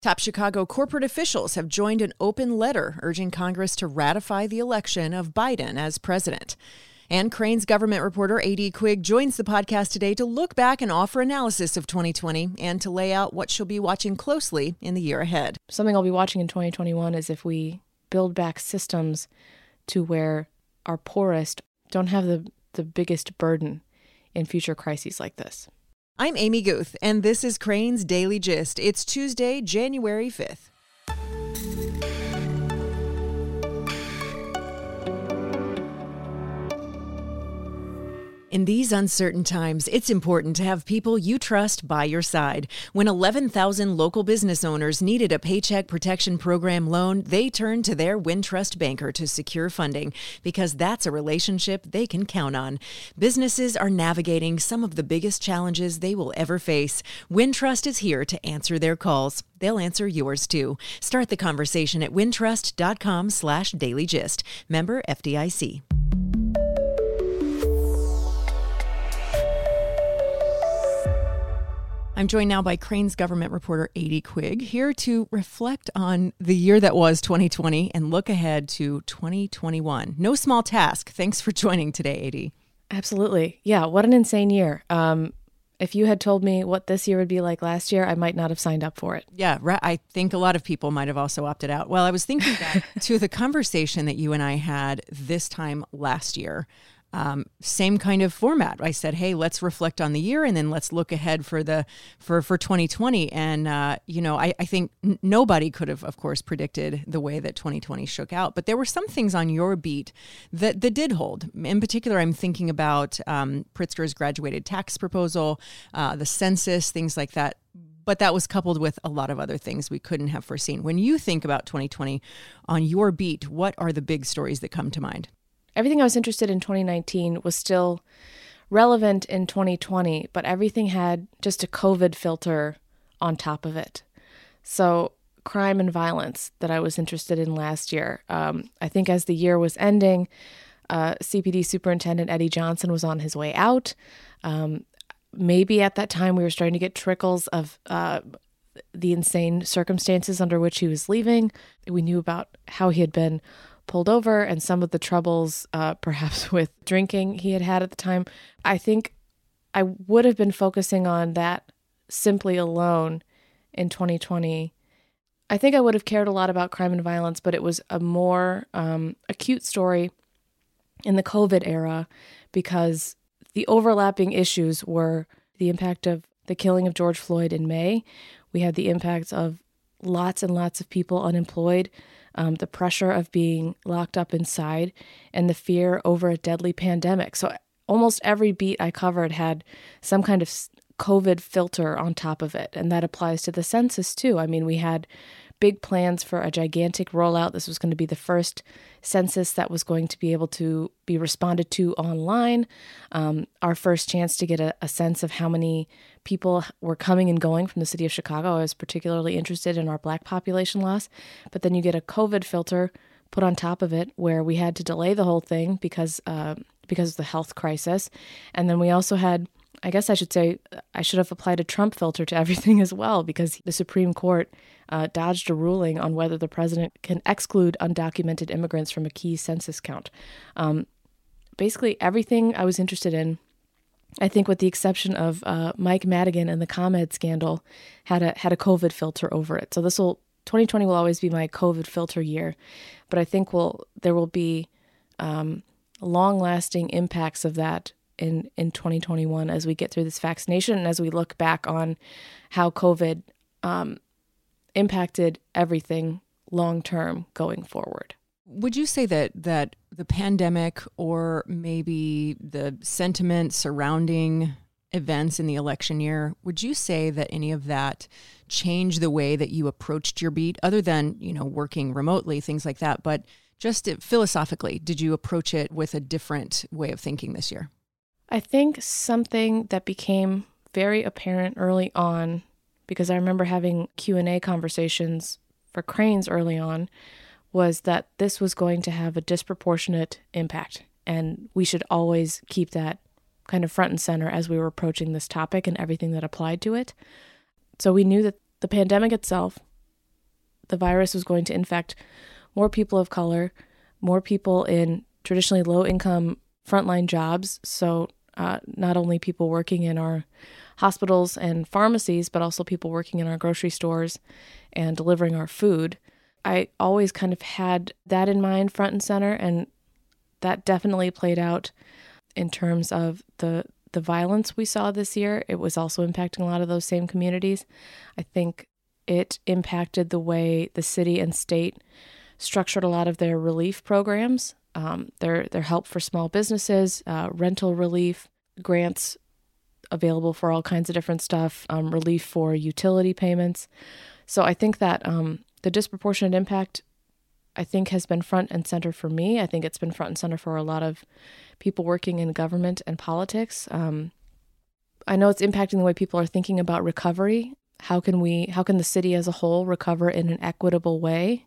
Top Chicago corporate officials have joined an open letter urging Congress to ratify the election of Biden as president. And Crain's government reporter A.D. Quig joins the podcast today to look back and offer analysis of 2020 and to lay out what she'll be watching closely in the year ahead. Something I'll be watching in 2021 is if we build back systems to where our poorest don't have the, the biggest burden in future crises like this. I'm Amy Guth, and this is Crain's Daily Gist. It's Tuesday, January 5th. In these uncertain times, it's important to have people you trust by your side. When 11,000 local business owners needed a Paycheck Protection Program loan, they turned to their Wintrust banker to secure funding because that's a relationship they can count on. Businesses are navigating some of the biggest challenges they will ever face. Wintrust is here to answer their calls. They'll answer yours too. Start the conversation at wintrust.com slash dailygist. Member FDIC. I'm joined now by Crain's government reporter, A.D. Quig, here to reflect on the year that was 2020 and look ahead to 2021. No small task. Thanks for joining today, A.D. Absolutely. Yeah, what an insane year. Um, if you had told me what this year would be like last year, I might not have signed up for it. Yeah, I think a lot of people might have also opted out. Well, I was thinking back to the conversation that you and I had this time last year um, same kind of format. I said, "Hey, let's reflect on the year, and then let's look ahead for the for for 2020." And uh, you know, I, I think n- nobody could have, of course, predicted the way that 2020 shook out. But there were some things on your beat that that did hold. In particular, I'm thinking about um, Pritzker's graduated tax proposal, uh, the census, things like that but that was coupled with a lot of other things we couldn't have foreseen. When you think about 2020 on your beat, what are the big stories that come to mind? Everything I was interested in 2019 was still relevant in 2020, but everything had just a COVID filter on top of it. So, crime and violence that I was interested in last year. Um, I think as the year was ending, uh, CPD Superintendent Eddie Johnson was on his way out. Um, maybe at that time we were starting to get trickles of uh, the insane circumstances under which he was leaving. We knew about how he had been pulled over and some of the troubles, uh, perhaps with drinking he had had at the time. I think I would have been focusing on that simply alone in 2020. I think I would have cared a lot about crime and violence, but it was a more um, acute story in the COVID era because the overlapping issues were the impact of the killing of George Floyd in May. We had the impacts of lots and lots of people unemployed um, the pressure of being locked up inside, and the fear over a deadly pandemic. So almost every beat I covered had some kind of COVID filter on top of it. And that applies to the census too. I mean, we had big plans for a gigantic rollout. This was going to be the first census that was going to be able to be responded to online. Um, our first chance to get a, a, sense of how many people were coming and going from the city of Chicago. I was particularly interested in our black population loss. But then you get a COVID filter put on top of it where we had to delay the whole thing because uh, because of the health crisis. And then we also had I guess I should say I should have applied a Trump filter to everything as well because the Supreme Court uh, dodged a ruling on whether the president can exclude undocumented immigrants from a key census count. Um, basically, everything I was interested in, I think, with the exception of uh, Mike Madigan and the ComEd scandal, had a had a COVID filter over it. So this will 2020 will always be my COVID filter year, but I think will there will be um, long lasting impacts of that in in 2021 as we get through this vaccination and as we look back on how COVID um, impacted everything long term going forward. Would you say that that the pandemic or maybe the sentiment surrounding events in the election year, would you say that any of that changed the way that you approached your beat other than, you know, working remotely, things like that, but just philosophically, did you approach it with a different way of thinking this year? I think something that became very apparent early on because I remember having Q&A conversations for Crain's early on was that this was going to have a disproportionate impact and we should always keep that kind of front and center as we were approaching this topic and everything that applied to it. So we knew that the pandemic itself the virus was going to infect more people of color, more people in traditionally low income frontline jobs. So, uh, not only people working in our hospitals and pharmacies, but also people working in our grocery stores and delivering our food. I always kind of had that in mind front and center, and that definitely played out in terms of the the violence we saw this year. It was also impacting a lot of those same communities. I think it impacted the way the city and state structured a lot of their relief programs, um, their their help for small businesses, uh, rental relief, grants available for all kinds of different stuff, um, relief for utility payments. So I think that um, the disproportionate impact, I think, has been front and center for me. I think it's been front and center for a lot of people working in government and politics. Um, I know it's impacting the way people are thinking about recovery. How can we? How can the city as a whole recover in an equitable way?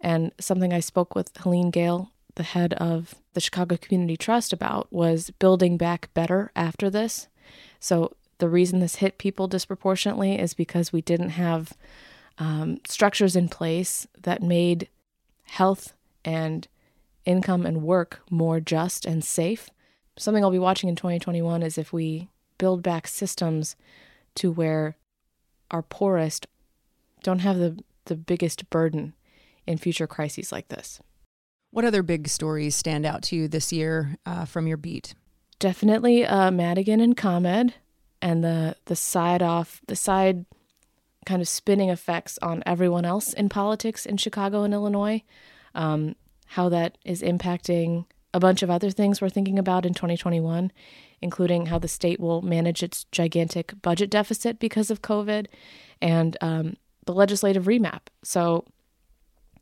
And something I spoke with Helene Gayle, the head of the Chicago Community Trust, about was building back better after this. So the reason this hit people disproportionately is because we didn't have um, structures in place that made health and income and work more just and safe. Something I'll be watching in 2021 is if we build back systems to where our poorest don't have the, the biggest burden in future crises like this. What other big stories stand out to you this year uh, from your beat? Definitely uh, Madigan and ComEd and the the side off the side kind of spinning effects on everyone else in politics in Chicago and Illinois. Um, how that is impacting a bunch of other things we're thinking about in 2021, including how the state will manage its gigantic budget deficit because of COVID and um, the legislative remap. So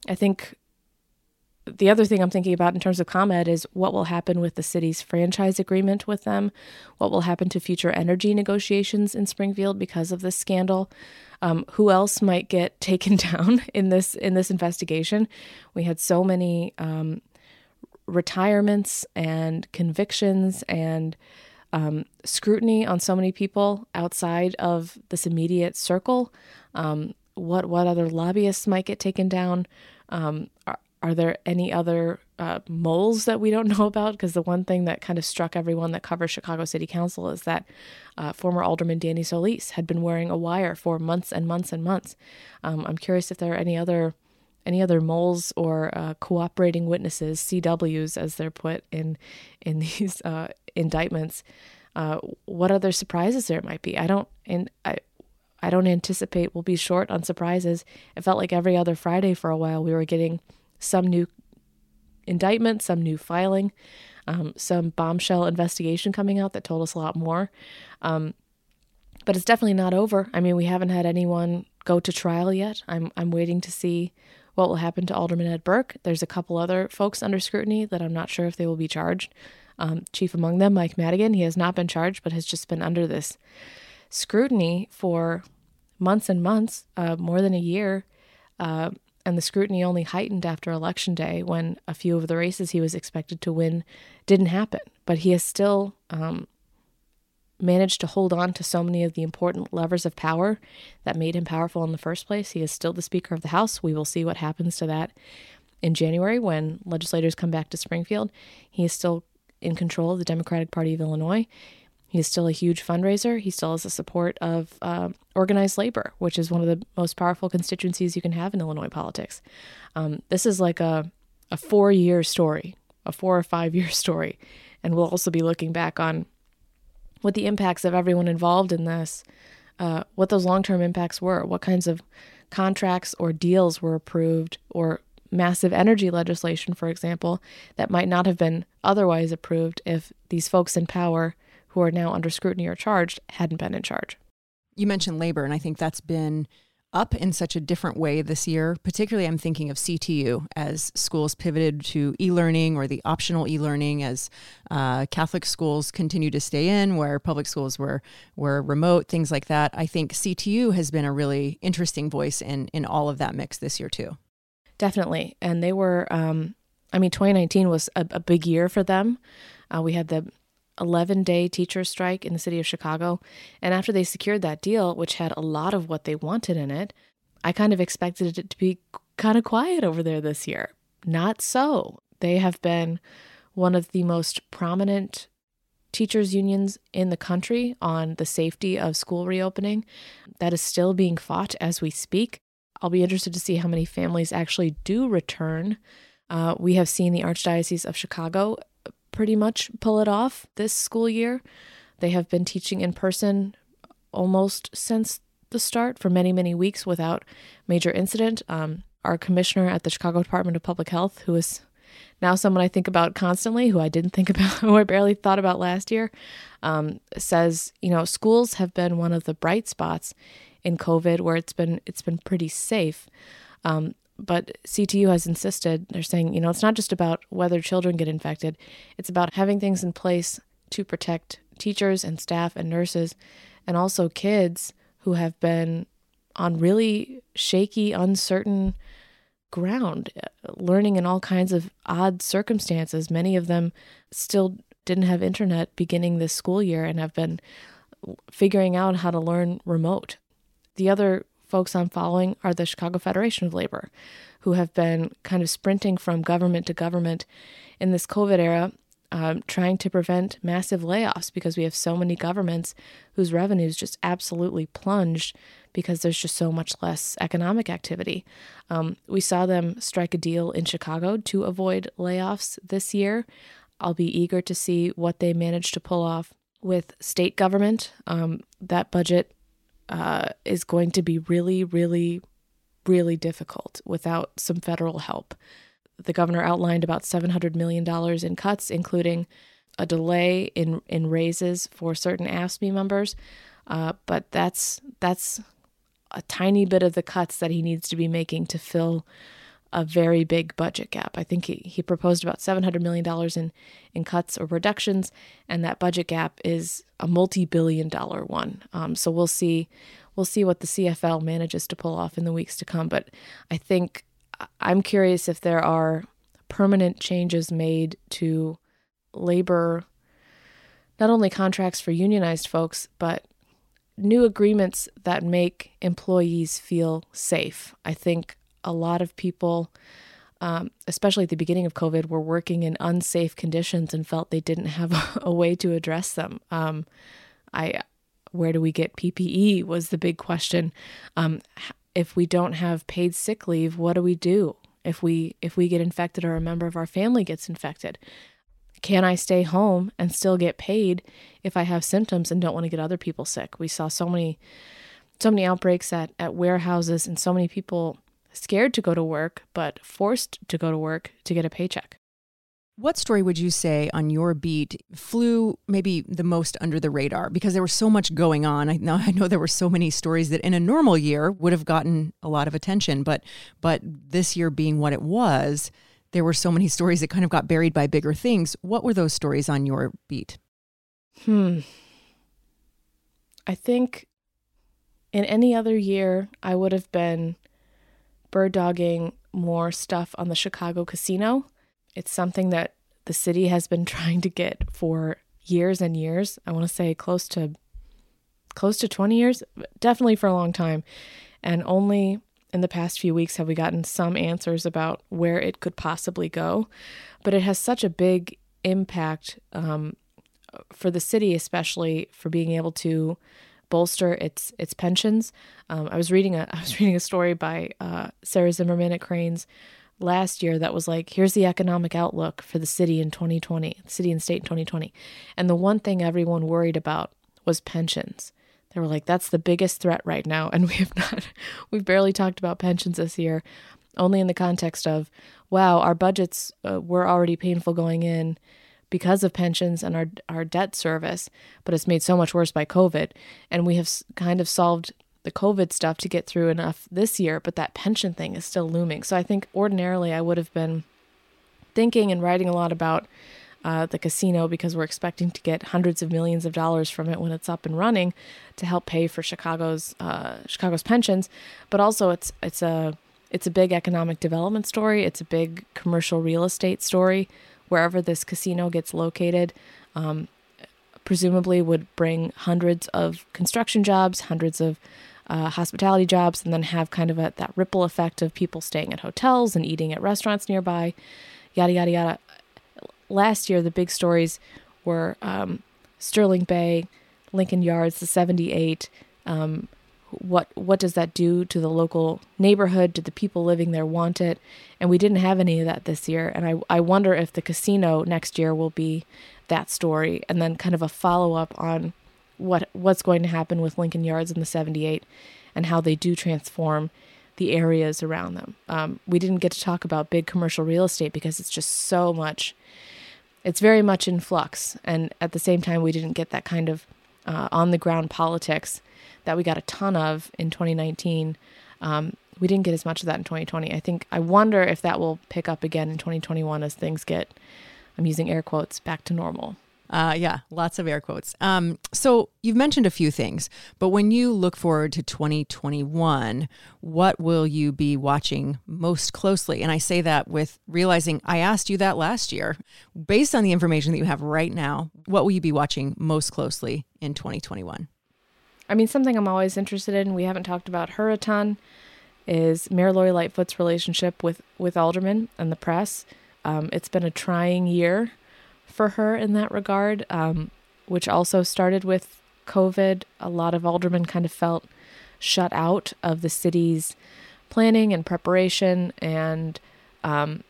I think the other thing I'm thinking about in terms of ComEd is what will happen with the city's franchise agreement with them, what will happen to future energy negotiations in Springfield because of this scandal. Um, who else might get taken down in this in this investigation? We had so many um, retirements and convictions and um, scrutiny on so many people outside of this immediate circle. Um, what what other lobbyists might get taken down? Um, are, are there any other uh, moles that we don't know about? Because the one thing that kind of struck everyone that covers Chicago City Council is that uh, former Alderman Danny Solis had been wearing a wire for months and months and months. Um, I'm curious if there are any other any other moles or uh, cooperating witnesses, CWs as they're put in in these uh, indictments. Uh, what other surprises there might be? I don't and I. I don't anticipate we'll be short on surprises. It felt like every other Friday for a while we were getting some new indictment, some new filing, um, some bombshell investigation coming out that told us a lot more. Um, but it's definitely not over. I mean, we haven't had anyone go to trial yet. I'm I'm waiting to see what will happen to Alderman Ed Burke. There's a couple other folks under scrutiny that I'm not sure if they will be charged. Um, chief among them, Mike Madigan, he has not been charged, but has just been under this scrutiny for months and months, uh, more than a year. Uh, and the scrutiny only heightened after Election Day when a few of the races he was expected to win didn't happen. But he has still um, managed to hold on to so many of the important levers of power that made him powerful in the first place. He is still the Speaker of the House. We will see what happens to that in January when legislators come back to Springfield. He is still in control of the Democratic Party of Illinois. He's still a huge fundraiser. He still has the support of uh, organized labor, which is one of the most powerful constituencies you can have in Illinois politics. Um, this is like a, a four year story, a four or five year story. And we'll also be looking back on what the impacts of everyone involved in this, uh, what those long term impacts were, what kinds of contracts or deals were approved, or massive energy legislation, for example, that might not have been otherwise approved if these folks in power who are now under scrutiny or charged hadn't been in charge. You mentioned labor, and I think that's been up in such a different way this year. Particularly, I'm thinking of CTU as schools pivoted to e learning or the optional e learning as uh, Catholic schools continue to stay in, where public schools were, were remote, things like that. I think CTU has been a really interesting voice in, in all of that mix this year, too. Definitely. And they were, um, I mean, 2019 was a, a big year for them. Uh, we had the 11 day teacher strike in the city of Chicago. And after they secured that deal, which had a lot of what they wanted in it, I kind of expected it to be kind of quiet over there this year. Not so. They have been one of the most prominent teachers' unions in the country on the safety of school reopening. That is still being fought as we speak. I'll be interested to see how many families actually do return. Uh, we have seen the Archdiocese of Chicago pretty much pull it off this school year. They have been teaching in person almost since the start for many, many weeks without major incident. Um, our commissioner at the Chicago Department of Public Health, who is now someone I think about constantly, who I didn't think about, who I barely thought about last year, um, says, you know, schools have been one of the bright spots in COVID where it's been it's been pretty safe. Um, but CTU has insisted, they're saying, you know, it's not just about whether children get infected, it's about having things in place to protect teachers and staff and nurses and also kids who have been on really shaky, uncertain ground, uh, learning in all kinds of odd circumstances. Many of them still didn't have internet beginning this school year and have been figuring out how to learn remote. The other folks I'm following are the Chicago Federation of Labor, who have been kind of sprinting from government to government in this COVID era um, trying to prevent massive layoffs because we have so many governments whose revenues just absolutely plunged because there's just so much less economic activity. Um, we saw them strike a deal in Chicago to avoid layoffs this year. I'll be eager to see what they manage to pull off with state government. Um, that budget uh, is going to be really, really, really difficult without some federal help the governor outlined about $700 million in cuts, including a delay in, in raises for certain AFSCME members. Uh, but that's that's a tiny bit of the cuts that he needs to be making to fill a very big budget gap. I think he, he proposed about $700 million in, in cuts or reductions, and that budget gap is a multi-billion dollar one. Um, so we'll see we'll see what the CFL manages to pull off in the weeks to come. But I think I'm curious if there are permanent changes made to labor, not only contracts for unionized folks, but new agreements that make employees feel safe. I think a lot of people, um, especially at the beginning of COVID, were working in unsafe conditions and felt they didn't have a way to address them. Um, I, where do we get PPE was the big question. Um, if we don't have paid sick leave, what do we do? If we if we get infected or a member of our family gets infected, can I stay home and still get paid if I have symptoms and don't want to get other people sick? We saw so many so many outbreaks at, at warehouses and so many people scared to go to work but forced to go to work to get a paycheck. What story would you say on your beat flew maybe the most under the radar because there was so much going on? I know I know there were so many stories that in a normal year would have gotten a lot of attention, but but this year being what it was, there were so many stories that kind of got buried by bigger things. What were those stories on your beat? Hmm. I think in any other year I would have been bird dogging more stuff on the Chicago casino it's something that the city has been trying to get for years and years. I want to say close to close to 20 years, definitely for a long time. And only in the past few weeks have we gotten some answers about where it could possibly go. But it has such a big impact um, for the city, especially for being able to bolster its its pensions. Um, I was reading a I was reading a story by uh, Sarah Zimmerman at Crain's last year that was like, here's the economic outlook for the city in 2020, city and state in 2020. And the one thing everyone worried about was pensions. They were like, that's the biggest threat right now. And we have not, we've barely talked about pensions this year, only in the context of, wow, our budgets uh, were already painful going in because of pensions and our, our debt service, but it's made so much worse by COVID. And we have kind of solved the COVID stuff to get through enough this year, but that pension thing is still looming. So I think ordinarily I would have been thinking and writing a lot about uh, the casino because we're expecting to get hundreds of millions of dollars from it when it's up and running to help pay for Chicago's uh, Chicago's pensions. But also it's it's a it's a big economic development story. It's a big commercial real estate story. Wherever this casino gets located, um, presumably would bring hundreds of construction jobs, hundreds of uh, hospitality jobs and then have kind of a, that ripple effect of people staying at hotels and eating at restaurants nearby, yada, yada, yada. Last year, the big stories were um, Sterling Bay, Lincoln Yards, the 78. Um, what what does that do to the local neighborhood? Do the people living there want it? And we didn't have any of that this year. And I, I wonder if the casino next year will be that story and then kind of a follow up on what what's going to happen with Lincoln Yards in the 78 and how they do transform the areas around them. Um, we didn't get to talk about big commercial real estate because it's just so much. It's very much in flux, and at the same time, we didn't get that kind of uh, on the ground politics that we got a ton of in 2019. Um, we didn't get as much of that in 2020. I think I wonder if that will pick up again in 2021 as things get, I'm using air quotes, back to normal. Uh, yeah, lots of air quotes. Um, so you've mentioned a few things, but when you look forward to 2021, what will you be watching most closely? And I say that with realizing I asked you that last year. Based on the information that you have right now, what will you be watching most closely in 2021? I mean, something I'm always interested in, we haven't talked about her a ton, is Mayor Lori Lightfoot's relationship with, with aldermen and the press. Um, it's been a trying year for her in that regard, um, which also started with COVID. A lot of aldermen kind of felt shut out of the city's planning and preparation and um,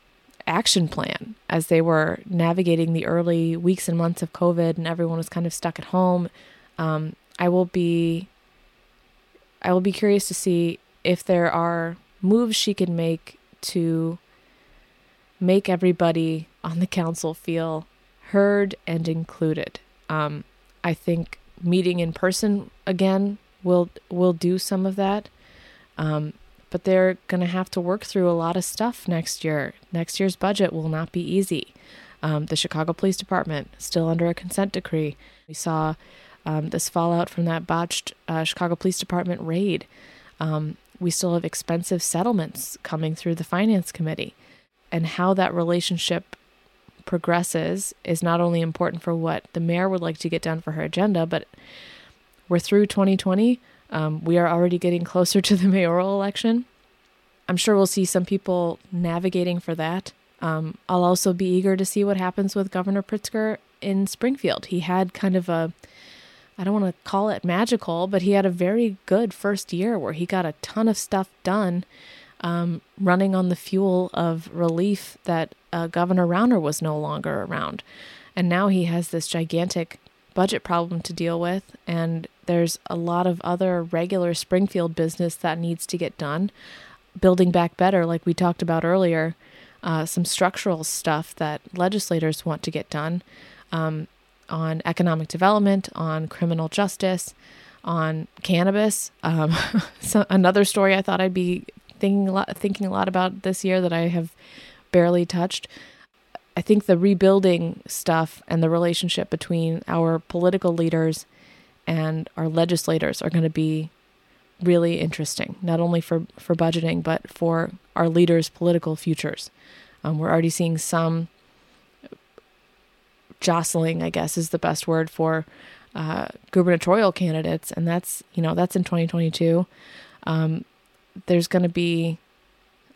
action plan as they were navigating the early weeks and months of COVID and everyone was kind of stuck at home. Um, I will be I will be curious to see if there are moves she can make to make everybody on the council feel heard and included. Um, I think meeting in person again will will do some of that. Um, but they're going to have to work through a lot of stuff next year. Next year's budget will not be easy. Um, the Chicago Police Department still under a consent decree. We saw um, this fallout from that botched uh, Chicago Police Department raid. Um, we still have expensive settlements coming through the Finance Committee. And how that relationship progresses is not only important for what the mayor would like to get done for her agenda, but we're through 2020. Um, we are already getting closer to the mayoral election. I'm sure we'll see some people navigating for that. Um, I'll also be eager to see what happens with Governor Pritzker in Springfield. He had kind of a, I don't want to call it magical, but he had a very good first year where he got a ton of stuff done um, running on the fuel of relief that uh, Governor Rauner was no longer around. And now he has this gigantic budget problem to deal with, and there's a lot of other regular Springfield business that needs to get done. Building back better, like we talked about earlier, uh, some structural stuff that legislators want to get done um, on economic development, on criminal justice, on cannabis. Um, so another story I thought I'd be thinking a lot, thinking a lot about this year that I have barely touched. I think the rebuilding stuff and the relationship between our political leaders and our legislators are going to be really interesting, not only for, for budgeting, but for our leaders' political futures. Um, we're already seeing some jostling, I guess is the best word for uh, gubernatorial candidates, and that's you know that's in 2022. Um, there's going to be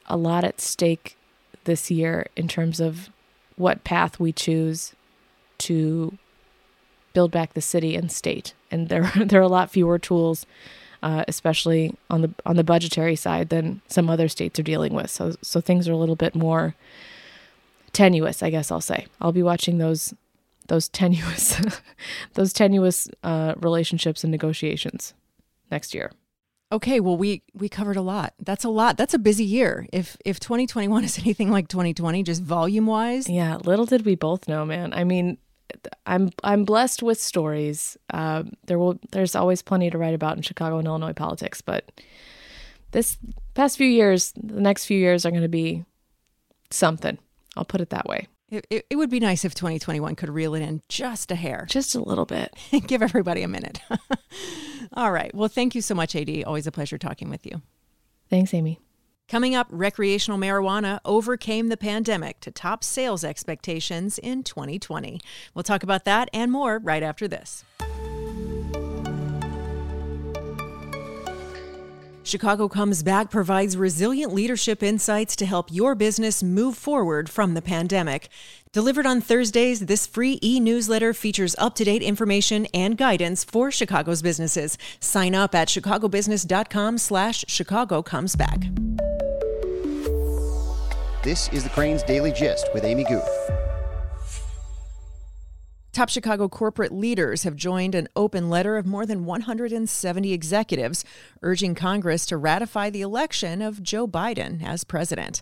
a lot at stake this year in terms of what path we choose to build back the city and state. And there there are a lot fewer tools, uh, especially on the on the budgetary side, than some other states are dealing with. So so things are a little bit more tenuous, I guess I'll say. I'll be watching those those tenuous those tenuous uh, relationships and negotiations next year. Okay, well we we covered a lot. That's a lot. That's a busy year. If if 2021 is anything like 2020 just volume-wise. Yeah, little did we both know, man. I mean, I'm I'm blessed with stories. Uh, there will there's always plenty to write about in Chicago and Illinois politics, but this past few years, the next few years are going to be something. I'll put it that way. It, it, it, would be nice if 2021 could reel it in just a hair. Just a little bit. Give everybody a minute. All right. Well, thank you so much, AD. Always a pleasure talking with you. Thanks, Amy. Coming up, recreational marijuana overcame the pandemic to top sales expectations in 2020. We'll talk about that and more right after this. Chicago Comes Back provides resilient leadership insights to help your business move forward from the pandemic. Delivered on Thursdays, this free e newsletter features up to date information and guidance for Chicago's businesses. Sign up at chicagobusiness.com slash Chicago Comes Back. This is the Crain's Daily Gist with Amy Guth. Top Chicago corporate leaders have joined an open letter of more than 170 executives urging Congress to ratify the election of Joe Biden as president.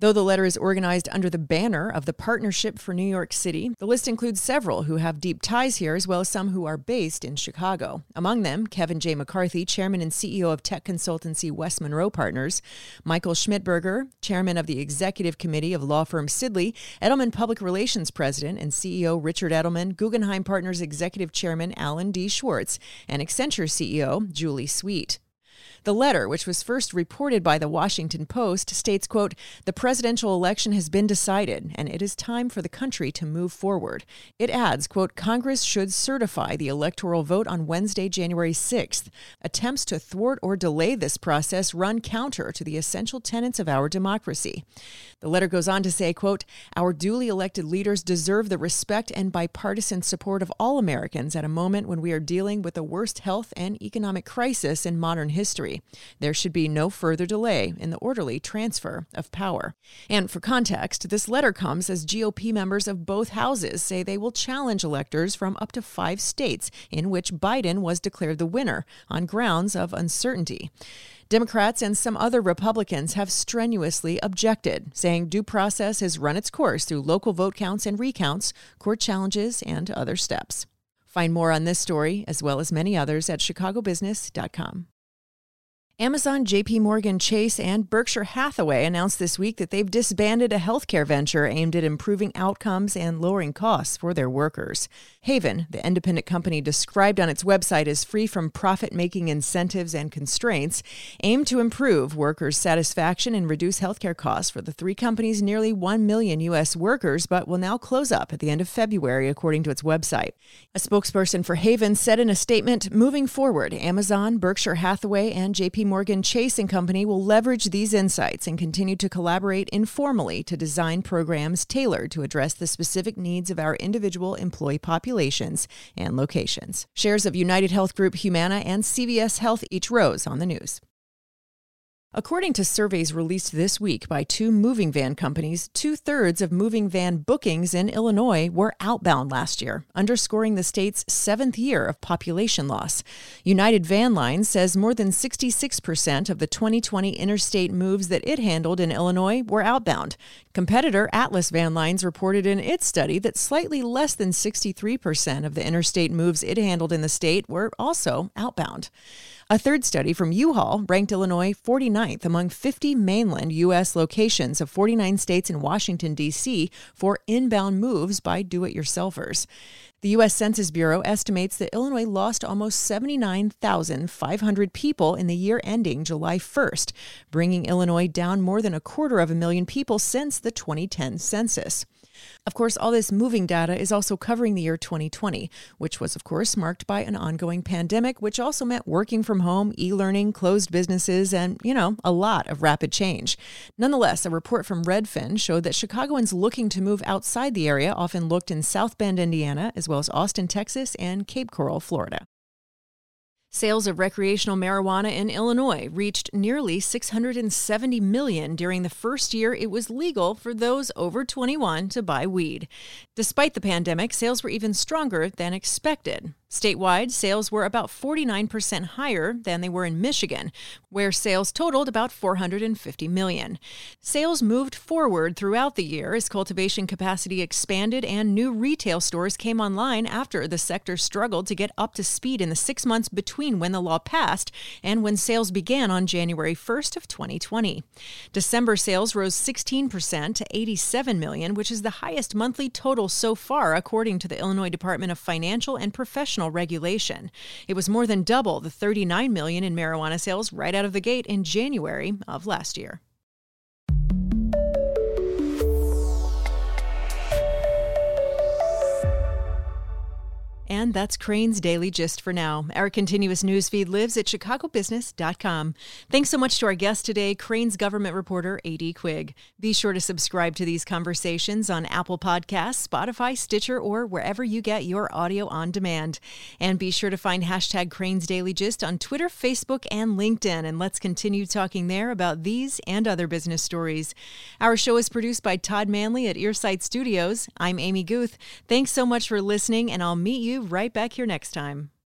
Though the letter is organized under the banner of the Partnership for New York City, the list includes several who have deep ties here, as well as some who are based in Chicago. Among them, Kevin J. McCarthy, chairman and CEO of tech consultancy West Monroe Partners, Michael Schmidberger, chairman of the executive committee of law firm Sidley, Edelman Public Relations president and CEO Richard Edelman, Guggenheim Partners executive chairman Alan D. Schwartz, and Accenture CEO Julie Sweet. The letter, which was first reported by the Washington Post, states, quote, "The presidential election has been decided and it is time for the country to move forward." It adds, quote, "Congress should certify the electoral vote on Wednesday, January 6th. Attempts to thwart or delay this process run counter to the essential tenets of our democracy." The letter goes on to say, quote, "Our duly elected leaders deserve the respect and bipartisan support of all Americans at a moment when we are dealing with the worst health and economic crisis in modern history." There should be no further delay in the orderly transfer of power. And for context, this letter comes as GOP members of both houses say they will challenge electors from up to five states in which Biden was declared the winner on grounds of uncertainty. Democrats and some other Republicans have strenuously objected, saying due process has run its course through local vote counts and recounts, court challenges, and other steps. Find more on this story, as well as many others, at chicagobusiness.com. Amazon, JP Morgan Chase, and Berkshire Hathaway announced this week that they've disbanded a healthcare venture aimed at improving outcomes and lowering costs for their workers. Haven, the independent company described on its website as free from profit making incentives and constraints, aimed to improve workers' satisfaction and reduce healthcare costs for the three companies' nearly 1 million U.S. workers, but will now close up at the end of February, according to its website. A spokesperson for Haven said in a statement moving forward, Amazon, Berkshire Hathaway, and JP Morgan Chase and Company will leverage these insights and continue to collaborate informally to design programs tailored to address the specific needs of our individual employee populations and locations. Shares of United Health Group, Humana, and CVS Health each rose on the news. According to surveys released this week by two moving van companies, two thirds of moving van bookings in Illinois were outbound last year, underscoring the state's seventh year of population loss. United Van Lines says more than 66% of the 2020 interstate moves that it handled in Illinois were outbound. Competitor Atlas Van Lines reported in its study that slightly less than 63% of the interstate moves it handled in the state were also outbound. A third study from U-Haul ranked Illinois 49th among 50 mainland U.S. locations of 49 states and Washington, D.C. for inbound moves by do it yourselfers. The U.S. Census Bureau estimates that Illinois lost almost 79,500 people in the year ending July 1st, bringing Illinois down more than a quarter of a million people since the 2010 census. Of course, all this moving data is also covering the year 2020, which was, of course, marked by an ongoing pandemic, which also meant working from home, e learning, closed businesses, and, you know, a lot of rapid change. Nonetheless, a report from Redfin showed that Chicagoans looking to move outside the area often looked in South Bend, Indiana, as well as Austin, Texas, and Cape Coral, Florida. Sales of recreational marijuana in Illinois reached nearly 670 million during the first year it was legal for those over 21 to buy weed. Despite the pandemic, sales were even stronger than expected. Statewide, sales were about 49% higher than they were in Michigan, where sales totaled about 450 million. Sales moved forward throughout the year as cultivation capacity expanded and new retail stores came online after the sector struggled to get up to speed in the 6 months between when the law passed and when sales began on January 1st of 2020. December sales rose 16% to 87 million, which is the highest monthly total so far according to the Illinois Department of Financial and Professional regulation. It was more than double the 39 million in marijuana sales right out of the gate in January of last year. And that's Crain's Daily Gist for now. Our continuous news feed lives at chicagobusiness.com. Thanks so much to our guest today, Crain's government reporter, A.D. Quig. Be sure to subscribe to these conversations on Apple Podcasts, Spotify, Stitcher, or wherever you get your audio on demand. And be sure to find hashtag Crain's Daily Gist on Twitter, Facebook, and LinkedIn. And let's continue talking there about these and other business stories. Our show is produced by Todd Manley at Earsight Studios. I'm Amy Guth. Thanks so much for listening, and I'll meet right back here next time.